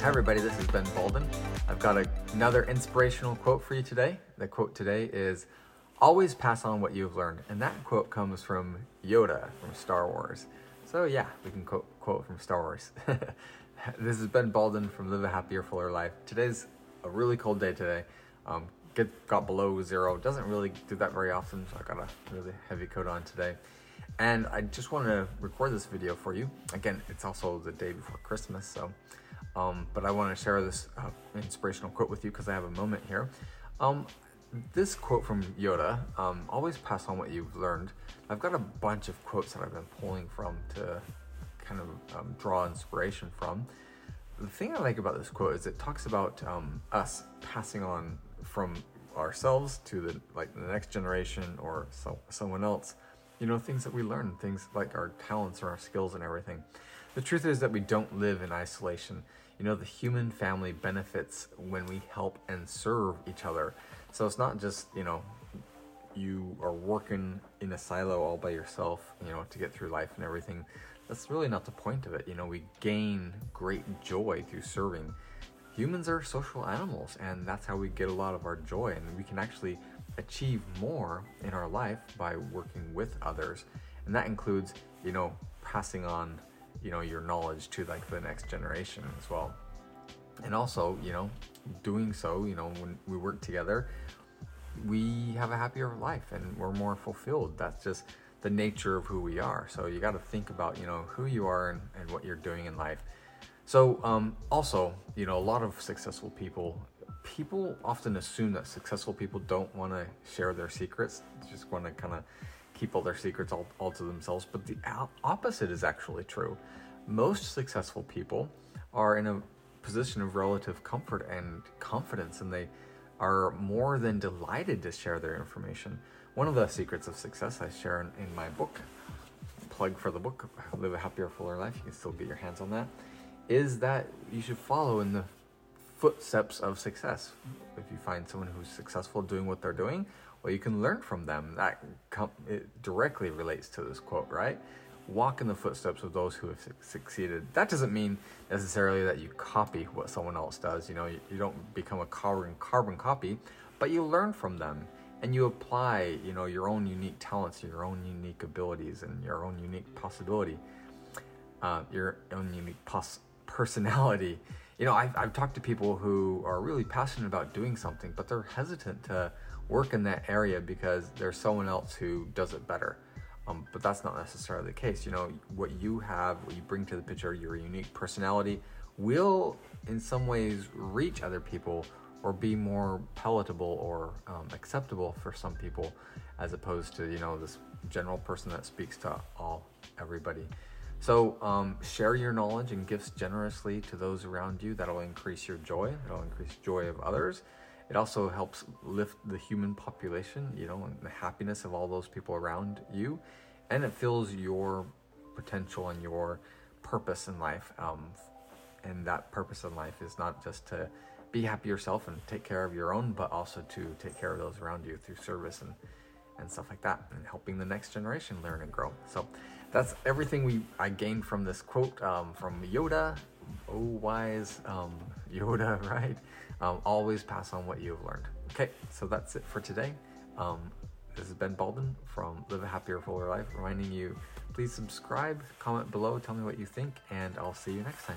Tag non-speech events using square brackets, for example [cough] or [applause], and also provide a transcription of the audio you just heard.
Hi, everybody. This is Ben Balden. I've got a, another inspirational quote for you today. The quote today is Always pass on what you've learned. And that quote comes from Yoda from Star Wars. So, yeah, we can quote, quote from Star Wars. [laughs] this is Ben Balden from Live a Happier, Fuller Life. Today's a really cold day today. Um, get, got below zero. Doesn't really do that very often, so I got a really heavy coat on today. And I just want to record this video for you. Again, it's also the day before Christmas, so um, but I want to share this uh, inspirational quote with you because I have a moment here. Um, this quote from Yoda um, always pass on what you've learned. I've got a bunch of quotes that I've been pulling from to kind of um, draw inspiration from. The thing I like about this quote is it talks about um, us passing on from ourselves to the like the next generation or so, someone else you know things that we learn things like our talents or our skills and everything the truth is that we don't live in isolation. You know, the human family benefits when we help and serve each other. So it's not just, you know, you are working in a silo all by yourself, you know, to get through life and everything. That's really not the point of it. You know, we gain great joy through serving. Humans are social animals, and that's how we get a lot of our joy. And we can actually achieve more in our life by working with others. And that includes, you know, passing on you know your knowledge to like the next generation as well. And also you know doing so you know when we work together we have a happier life and we're more fulfilled. That's just the nature of who we are. So you got to think about you know who you are and, and what you're doing in life. So um, also you know a lot of successful people people often assume that successful people don't want to share their secrets just want to kind of keep all their secrets all, all to themselves, but the opposite is actually true. Most successful people are in a position of relative comfort and confidence, and they are more than delighted to share their information. One of the secrets of success I share in, in my book, plug for the book, Live a Happier, Fuller Life, you can still get your hands on that, is that you should follow in the footsteps of success. If you find someone who's successful doing what they're doing, well, you can learn from them. That com- it directly relates to this quote, right? Walk in the footsteps of those who have su- succeeded. That doesn't mean necessarily that you copy what someone else does. You know, you, you don't become a carbon carbon copy, but you learn from them and you apply, you know, your own unique talents, your own unique abilities, and your own unique possibility, uh, your own unique pos- personality. You know, I've, I've talked to people who are really passionate about doing something, but they're hesitant to work in that area because there's someone else who does it better. Um, but that's not necessarily the case. You know, what you have, what you bring to the picture, your unique personality will in some ways reach other people or be more palatable or um, acceptable for some people as opposed to, you know, this general person that speaks to all, everybody. So um, share your knowledge and gifts generously to those around you. That'll increase your joy. It'll increase joy of others. It also helps lift the human population, you know, and the happiness of all those people around you. And it fills your potential and your purpose in life. Um, and that purpose in life is not just to be happy yourself and take care of your own, but also to take care of those around you through service and, and stuff like that, and helping the next generation learn and grow. So that's everything we I gained from this quote um, from Yoda. Oh, wise um, [laughs] Yoda, right? Um, always pass on what you have learned. Okay, so that's it for today. Um, this is Ben Balden from Live a Happier, Fuller Life, reminding you please subscribe, comment below, tell me what you think, and I'll see you next time.